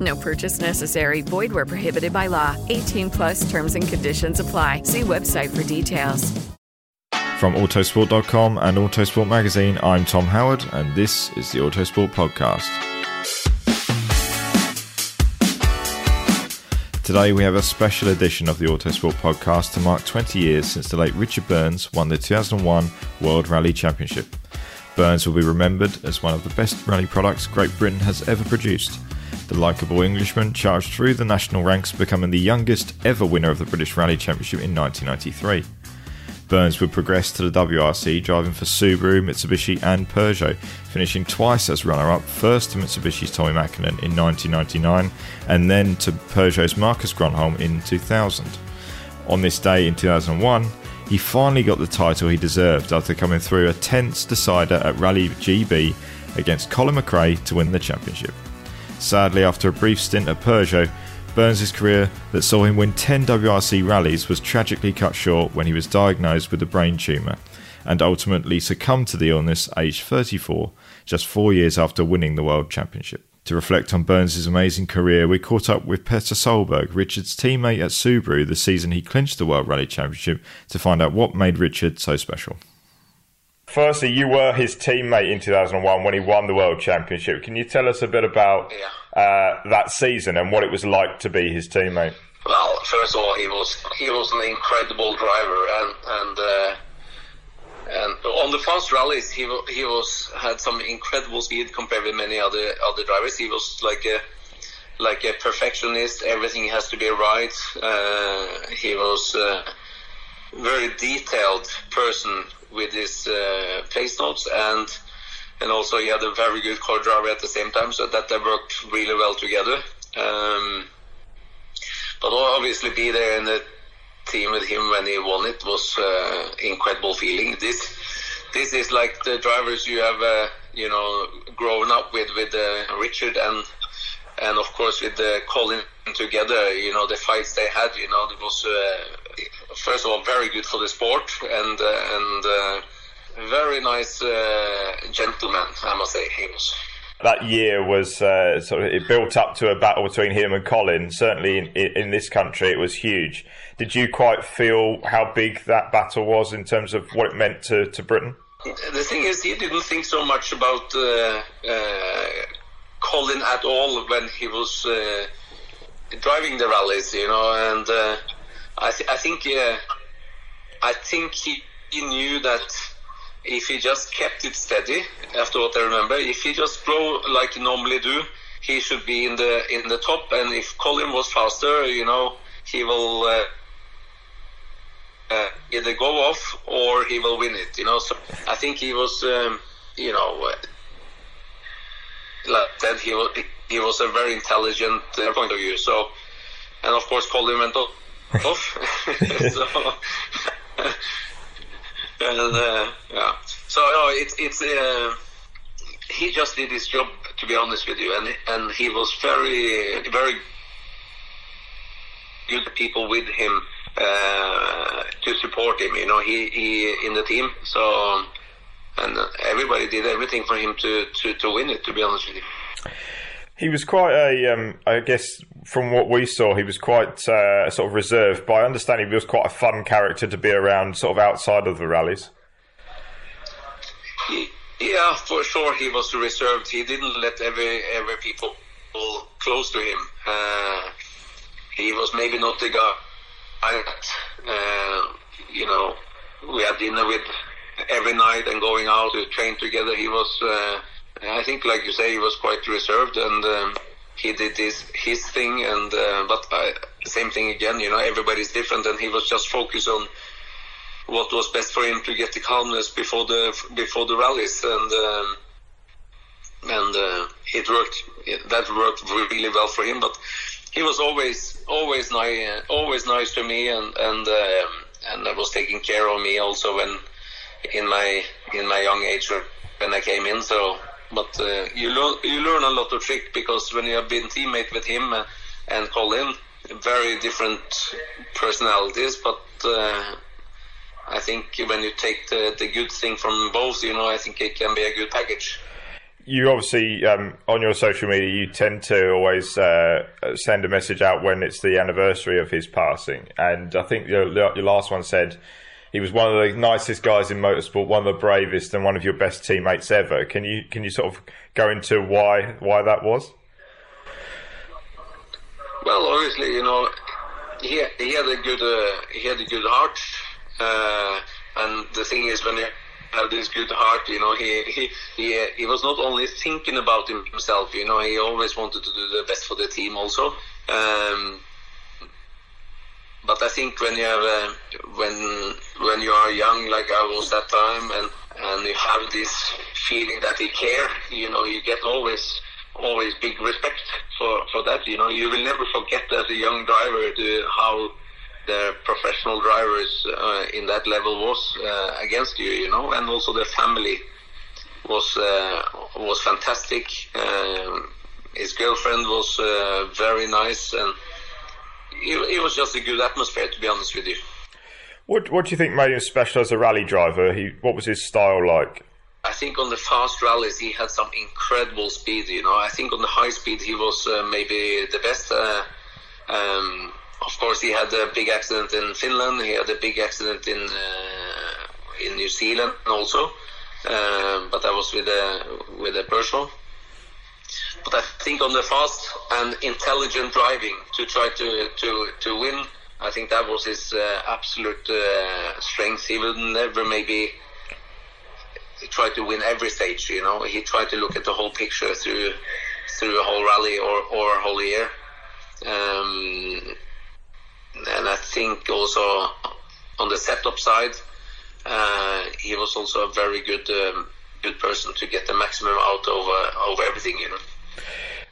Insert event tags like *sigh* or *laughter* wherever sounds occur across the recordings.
No purchase necessary. Void where prohibited by law. 18 plus terms and conditions apply. See website for details. From Autosport.com and Autosport Magazine, I'm Tom Howard, and this is the Autosport Podcast. Today we have a special edition of the Autosport Podcast to mark 20 years since the late Richard Burns won the 2001 World Rally Championship. Burns will be remembered as one of the best rally products Great Britain has ever produced. The likeable Englishman charged through the national ranks, becoming the youngest ever winner of the British Rally Championship in 1993. Burns would progress to the WRC, driving for Subaru, Mitsubishi, and Peugeot, finishing twice as runner up, first to Mitsubishi's Tommy Mäkinen in 1999, and then to Peugeot's Marcus Grönholm in 2000. On this day in 2001, he finally got the title he deserved after coming through a tense decider at Rally GB against Colin McRae to win the championship. Sadly, after a brief stint at Peugeot, Burns' career that saw him win 10 WRC rallies was tragically cut short when he was diagnosed with a brain tumour and ultimately succumbed to the illness aged 34, just four years after winning the World Championship. To reflect on Burns' amazing career, we caught up with Petter Solberg, Richard's teammate at Subaru the season he clinched the World Rally Championship, to find out what made Richard so special. Firstly, you were his teammate in 2001 when he won the World Championship. Can you tell us a bit about yeah. uh, that season and what it was like to be his teammate? Well, first of all, he was he was an incredible driver, and and uh, and on the fast rallies, he he was had some incredible speed compared with many other other drivers. He was like a like a perfectionist. Everything has to be right. Uh, he was a very detailed person with his uh, pace notes and and also he had a very good co driver at the same time, so that they worked really well together. Um, but obviously, be there in the team with him when he won it was uh, incredible feeling. This this is like the drivers you have, uh, you know, grown up with with uh, Richard and and of course with uh, Colin together. You know, the fights they had. You know, it was uh, first of all very good for the sport and uh, and uh, very nice uh, gentleman. I must say he was that year was uh, sort of it built up to a battle between him and Colin. Certainly in, in, this country, it was huge. Did you quite feel how big that battle was in terms of what it meant to, to Britain? The thing is, he didn't think so much about uh, uh, Colin at all when he was uh, driving the rallies, you know. And uh, I, th- I think, I think he, he knew that if he just kept it steady, after what I remember, if he just drove like he normally do, he should be in the in the top. And if Colin was faster, you know, he will uh, uh, either go off or he will win it. You know, so I think he was, um, you know, uh, like that he was he was a very intelligent uh, point of view. So, and of course, Colin went off. So, and uh, yeah, so no, it's it's uh, he just did his job to be honest with you, and and he was very very good people with him uh, to support him. You know, he he in the team, so and everybody did everything for him to to to win it. To be honest with you. He was quite a, um, I guess, from what we saw, he was quite uh, sort of reserved. But I understand he was quite a fun character to be around, sort of outside of the rallies. Yeah, for sure he was reserved. He didn't let every every people close to him. Uh, he was maybe not the guy that uh, you know we had dinner with every night and going out to train together. He was, uh, I think, like you say, he was quite reserved and um, he did his his thing. And uh, but I, same thing again, you know, everybody's different, and he was just focused on what was best for him to get the calmness before the before the rallies and um, and uh, it worked that worked really well for him but he was always always nice always nice to me and and um, and was taking care of me also when in my in my young age when I came in so but uh, you learn you learn a lot of trick because when you have been teammate with him uh, and Colin very different personalities but uh, I think when you take the, the good thing from both, you know, I think it can be a good package. You obviously, um, on your social media, you tend to always uh, send a message out when it's the anniversary of his passing. And I think your, your last one said he was one of the nicest guys in motorsport, one of the bravest, and one of your best teammates ever. Can you can you sort of go into why why that was? Well, obviously, you know, he he had a good uh, he had a good heart. Uh, and the thing is, when you have this good heart, you know, he he he he was not only thinking about himself. You know, he always wanted to do the best for the team, also. Um, but I think when you have uh, when when you are young, like I was that time, and and you have this feeling that he care, you know, you get always always big respect for for that. You know, you will never forget as a young driver how the professional drivers uh, in that level was uh, against you, you know, and also the family was uh, was fantastic. Um, his girlfriend was uh, very nice, and it, it, was just a good atmosphere, to be honest with you. What What do you think made him special as a rally driver? He What was his style like? I think on the fast rallies he had some incredible speed. You know, I think on the high speed he was uh, maybe the best. Uh, um, of course, he had a big accident in Finland. He had a big accident in uh, in New Zealand also, um, but that was with a with a Peugeot. But I think on the fast and intelligent driving to try to to to win, I think that was his uh, absolute uh, strength. He would never maybe try to win every stage. You know, he tried to look at the whole picture through through a whole rally or or a whole year. Um, and I think also on the setup side, uh, he was also a very good um, good person to get the maximum out of uh, of everything. You know.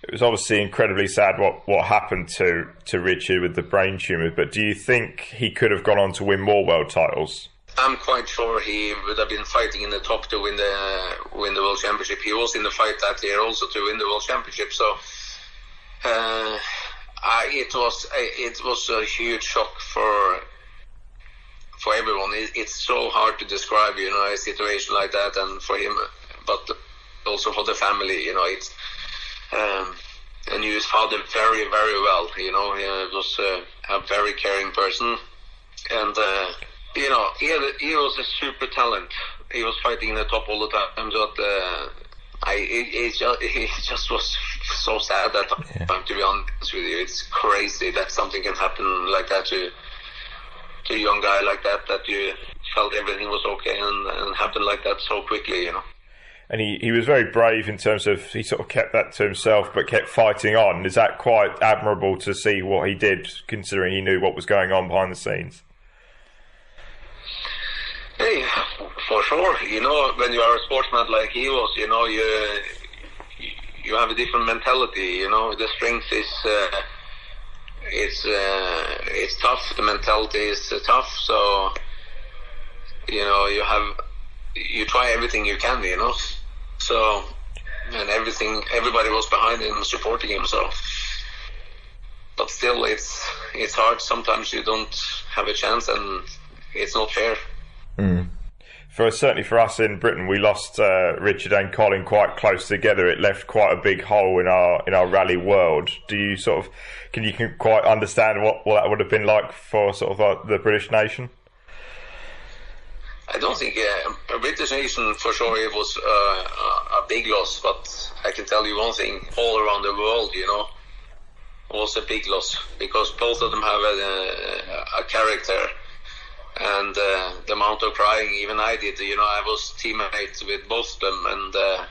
It was obviously incredibly sad what, what happened to, to Richard with the brain tumour, but do you think he could have gone on to win more world titles? I'm quite sure he would have been fighting in the top to win the win the world championship. He was in the fight that year also to win the world championship. So uh, uh, it was it was a huge shock for for everyone. It, it's so hard to describe, you know, a situation like that, and for him, but also for the family, you know, it's. Um, I knew his father very, very well. You know, he was uh, a very caring person, and uh, you know, he had, he was a super talent. He was fighting in the top all the time, but uh, I it, it, just, it just was so sad that yeah. time. To be honest with you, it's crazy that something can happen like that to to a young guy like that. That you felt everything was okay and, and happened like that so quickly. You know. And he, he was very brave in terms of he sort of kept that to himself, but kept fighting on. Is that quite admirable to see what he did, considering he knew what was going on behind the scenes? Hey, For sure, you know, when you are a sportsman like he was, you know, you you have a different mentality. You know, the strength is uh, it's uh, it's tough. The mentality is tough. So you know, you have you try everything you can. You know, so and everything everybody was behind him, supporting him. So, but still, it's it's hard. Sometimes you don't have a chance, and it's not fair. Mm for certainly for us in Britain, we lost uh, Richard and Colin quite close together. It left quite a big hole in our in our rally world. Do you sort of can you quite understand what, what that would have been like for sort of uh, the British nation? I don't think uh, a British nation for sure it was uh, a big loss, but I can tell you one thing: all around the world, you know, was a big loss because both of them have a, a character and uh, the amount of crying even I did. You know, I was teammates with both of them, and uh,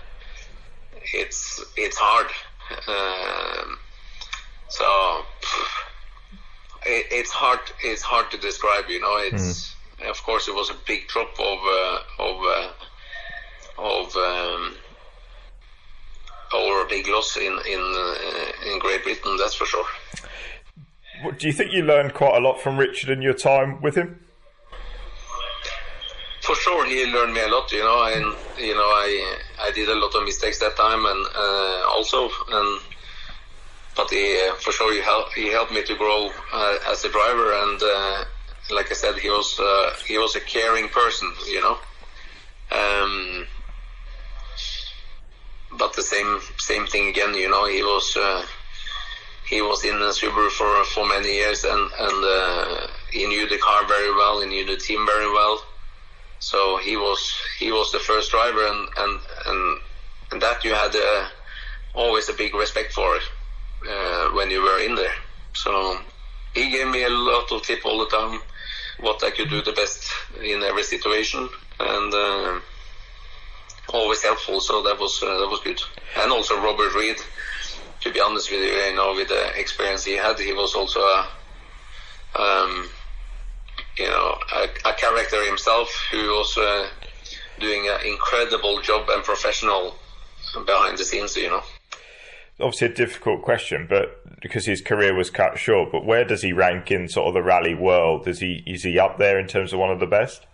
it's it's hard. Um, so it, it's hard. It's hard to describe. You know, it's mm. Of course it was a big drop of uh, of uh, of. Um, or a big loss in in uh, in Great Britain, that's for sure. Do you think you learned quite a lot from Richard in your time with him? for sure he learned me a lot you know and you know i i did a lot of mistakes that time and uh, also and but he uh, for sure he helped he helped me to grow uh, as a driver and like i said he was uh, he was a caring person you know? Um, but the same same thing again you know he was uh, he was in the Subaru for for many years and and he knew the car very well he knew the team very well. So he was he was the first driver, and and and, and that you had uh, always a big respect for uh, when you were in there. So he gave me a lot of tip all the time, what I could do the best in every situation, and uh, always helpful. So that was uh, that was good. And also Robert Reid, To be honest with you, you know, with the experience he had, he was also a um, you know, a, a character himself who was uh, doing an incredible job and professional behind the scenes, you know. Obviously, a difficult question, but because his career was cut short. But where does he rank in sort of the rally world? Is he is he up there in terms of one of the best?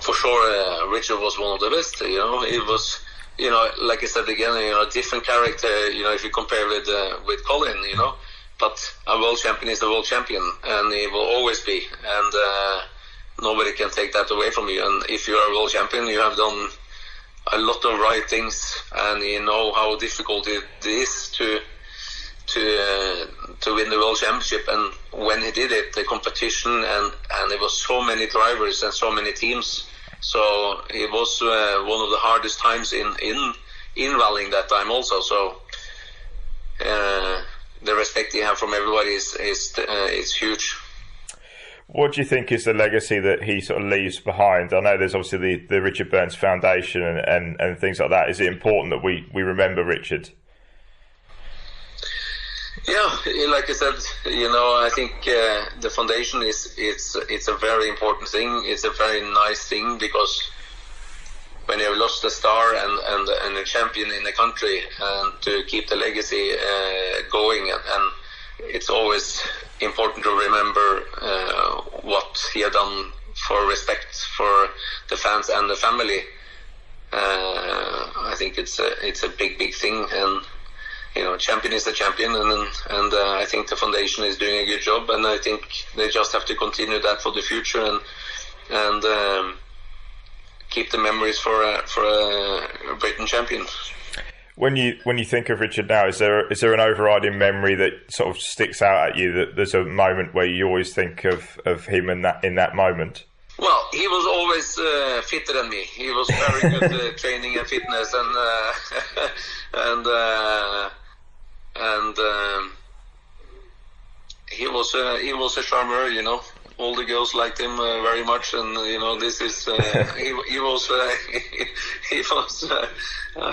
For sure, uh, Richard was one of the best. You know, it was you know, like I said again, you know, a different character. You know, if you compare with uh, with Colin, you know, but a world champion is a world champion, and he will always be. And uh, nobody can take that away from you. And if you are a world champion, you have done a lot of right things, and you know how difficult it is to to uh, to win the world championship. And when he did it, the competition and and there was so many drivers and so many teams. So it was uh, one of the hardest times in in in rallying that time also. So. Uh, the respect he have from everybody is is uh, is huge. What do you think is the legacy that he sort of leaves behind? I know there's obviously the, the Richard Burns Foundation and, and, and things like that. Is it important that we, we remember Richard? Yeah, like I said, you know, I think uh, the foundation is it's it's a very important thing. It's a very nice thing because when you have lost a star and, and, and a champion in the country and to keep the legacy uh, going and, and, it's always important to remember uh, what he had done for respect for the fans and the family. Uh, I think it's a it's a big big thing and you know champion is a champion and and uh, I think the foundation is doing a good job and I think they just have to continue that for the future and and um, keep the memories for a, for a Britain champion. When you when you think of Richard now, is there is there an overriding memory that sort of sticks out at you? That there's a moment where you always think of, of him in that in that moment. Well, he was always uh, fitter than me. He was very good uh, *laughs* training and fitness, and uh, *laughs* and uh, and um, he was uh, he was a charmer, you know all the girls liked him uh, very much, and you know this is uh, he, he was uh, he, *laughs* he, was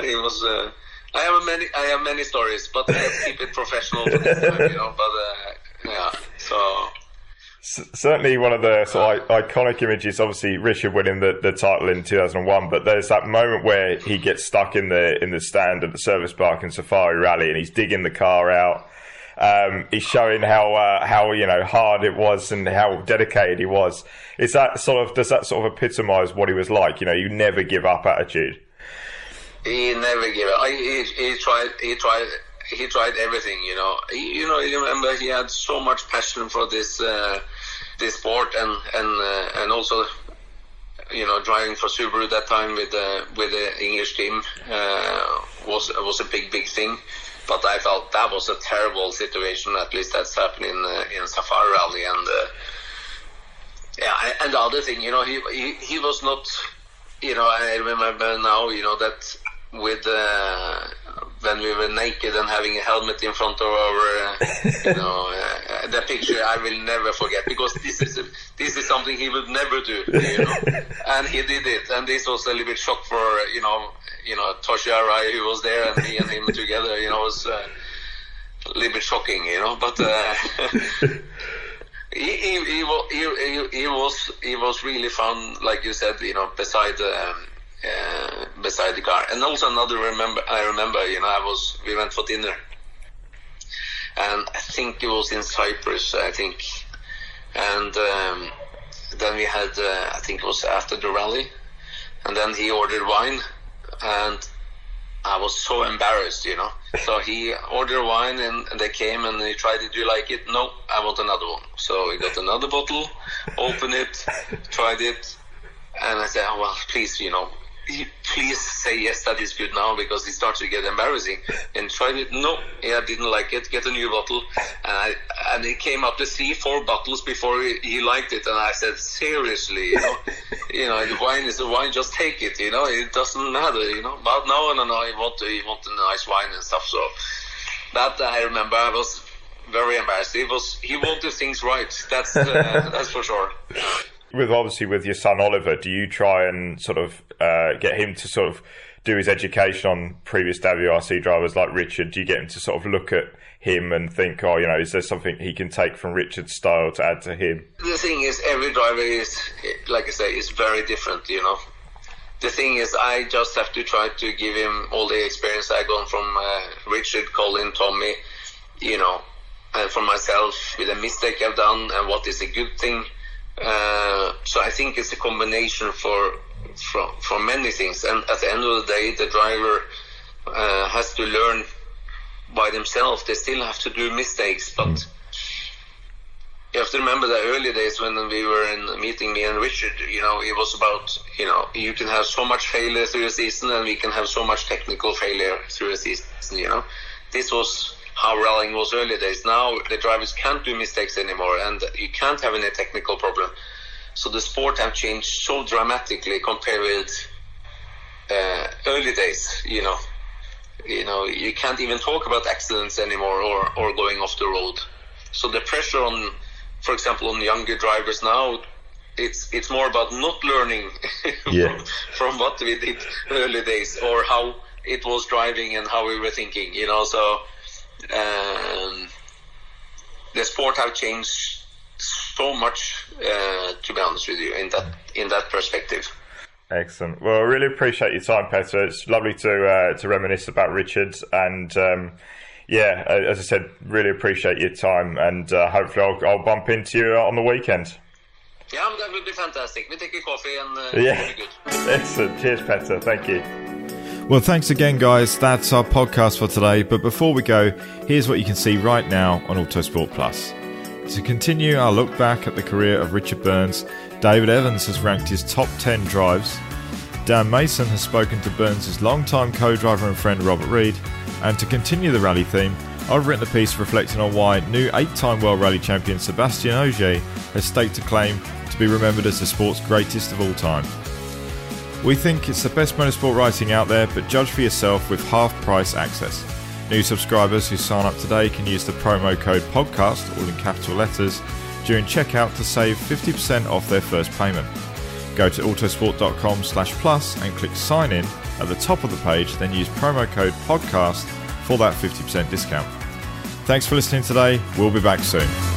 he was. Uh, I have many I have many stories, but let's keep it professional. Time, you know, but certainly one of the sort of iconic images. Obviously, Richard winning the, the title in 2001, but there's that moment where he gets stuck in the in the stand at the service park in Safari Rally, and he's digging the car out. Um, he's showing how uh, how you know hard it was and how dedicated he was. Is that sort of does that sort of epitomise what he was like? You know, you never give up attitude. He never gave up. He, he tried. He tried he tried everything. You know, he, you know. You remember he had so much passion for this uh, this sport, and and uh, and also, you know, driving for Subaru that time with the with the English team uh, was was a big big thing. But I felt that was a terrible situation. At least that's happened in, uh, in Safari Rally, and uh, yeah, and the other thing, you know, he, he he was not. You know, I remember now, you know, that with uh, when we were naked and having a helmet in front of our, uh, you *laughs* know, uh, the picture I will never forget because this is a, this is something he would never do, you know, *laughs* and he did it, and this was a little bit shock for you know, you know, Toshi Arai who was there and me and him *laughs* together, you know, was uh, a little bit shocking, you know, but. Uh, he, he, he, he, he was he was really fun, like you said, you know, beside um, uh, beside the car. And also another remember, I remember, you know, I was we went for dinner, and I think it was in Cyprus, I think, and um, then we had, uh, I think it was after the rally, and then he ordered wine, and I was so embarrassed, you know. *laughs* So he ordered wine and, and they came and he tried it. Do you like it? No, I want another one. So he got another bottle, opened it, tried it, and I said, oh, well, please, you know, please say yes, that is good now because it starts to get embarrassing. And tried it. No, yeah, didn't like it. Get a new bottle. And I, and it came up to three, four bottles before he, he liked it. And I said, seriously, you know, you know, the wine is the wine. Just take it. You know, it doesn't matter. You know, but no, no, no. He want, he want a nice wine and stuff. So that I remember. I was very embarrassed. He was he wanted things right. That's uh, *laughs* that's for sure with obviously with your son Oliver, do you try and sort of uh, get him to sort of do his education on previous WRC drivers like Richard? Do you get him to sort of look at him and think, oh, you know, is there something he can take from Richard's style to add to him? The thing is, every driver is, like I say, is very different. You know, the thing is, I just have to try to give him all the experience I got from uh, Richard, Colin, Tommy. You know, and for myself with a mistake I've done and what is a good thing uh, so I think it's a combination for, for for many things. And at the end of the day, the driver uh, has to learn by themselves. They still have to do mistakes, but mm. you have to remember the early days when we were in meeting me and Richard. You know, it was about you know you can have so much failure through a season, and we can have so much technical failure through a season. You know, this was how rallying was early days. Now the drivers can't do mistakes anymore, and you can't have any technical problem. So the sport have changed so dramatically compared with uh, early days. You know, you know, you can't even talk about accidents anymore or or going off the road. So the pressure on, for example, on younger drivers now. It's it's more about not learning *laughs* yeah. from, from what we did early days or how it was driving and how we were thinking, you know. So um, the sport have changed so much, uh, to be honest with you, in that in that perspective. Excellent. Well, I really appreciate your time, Petter. It's lovely to uh, to reminisce about Richards, and um, yeah, as I said, really appreciate your time, and uh, hopefully I'll, I'll, bump into you on the weekend. Yeah, that would be fantastic. We take a coffee and uh, yeah, *laughs* excellent. Cheers, Petter. Thank you. Well, thanks again, guys. That's our podcast for today. But before we go, here's what you can see right now on Autosport Plus. To continue our look back at the career of Richard Burns, David Evans has ranked his top 10 drives. Dan Mason has spoken to Burns' longtime co driver and friend Robert Reid. And to continue the rally theme, I've written a piece reflecting on why new eight time World Rally champion Sebastien Ogier has staked a claim to be remembered as the sport's greatest of all time. We think it's the best motorsport writing out there, but judge for yourself with half price access. New subscribers who sign up today can use the promo code PODCAST, all in capital letters, during checkout to save 50% off their first payment. Go to autosport.com slash plus and click sign in at the top of the page, then use promo code PODCAST for that 50% discount. Thanks for listening today. We'll be back soon.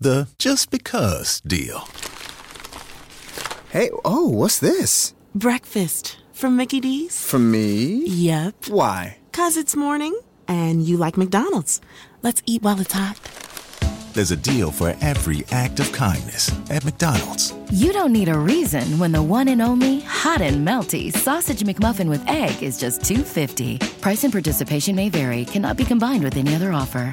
The just because deal. Hey, oh, what's this? Breakfast from Mickey D's. From me? Yep. Why? Cause it's morning and you like McDonald's. Let's eat while it's hot. There's a deal for every act of kindness at McDonald's. You don't need a reason when the one and only hot and melty sausage McMuffin with egg is just 250. Price and participation may vary. Cannot be combined with any other offer.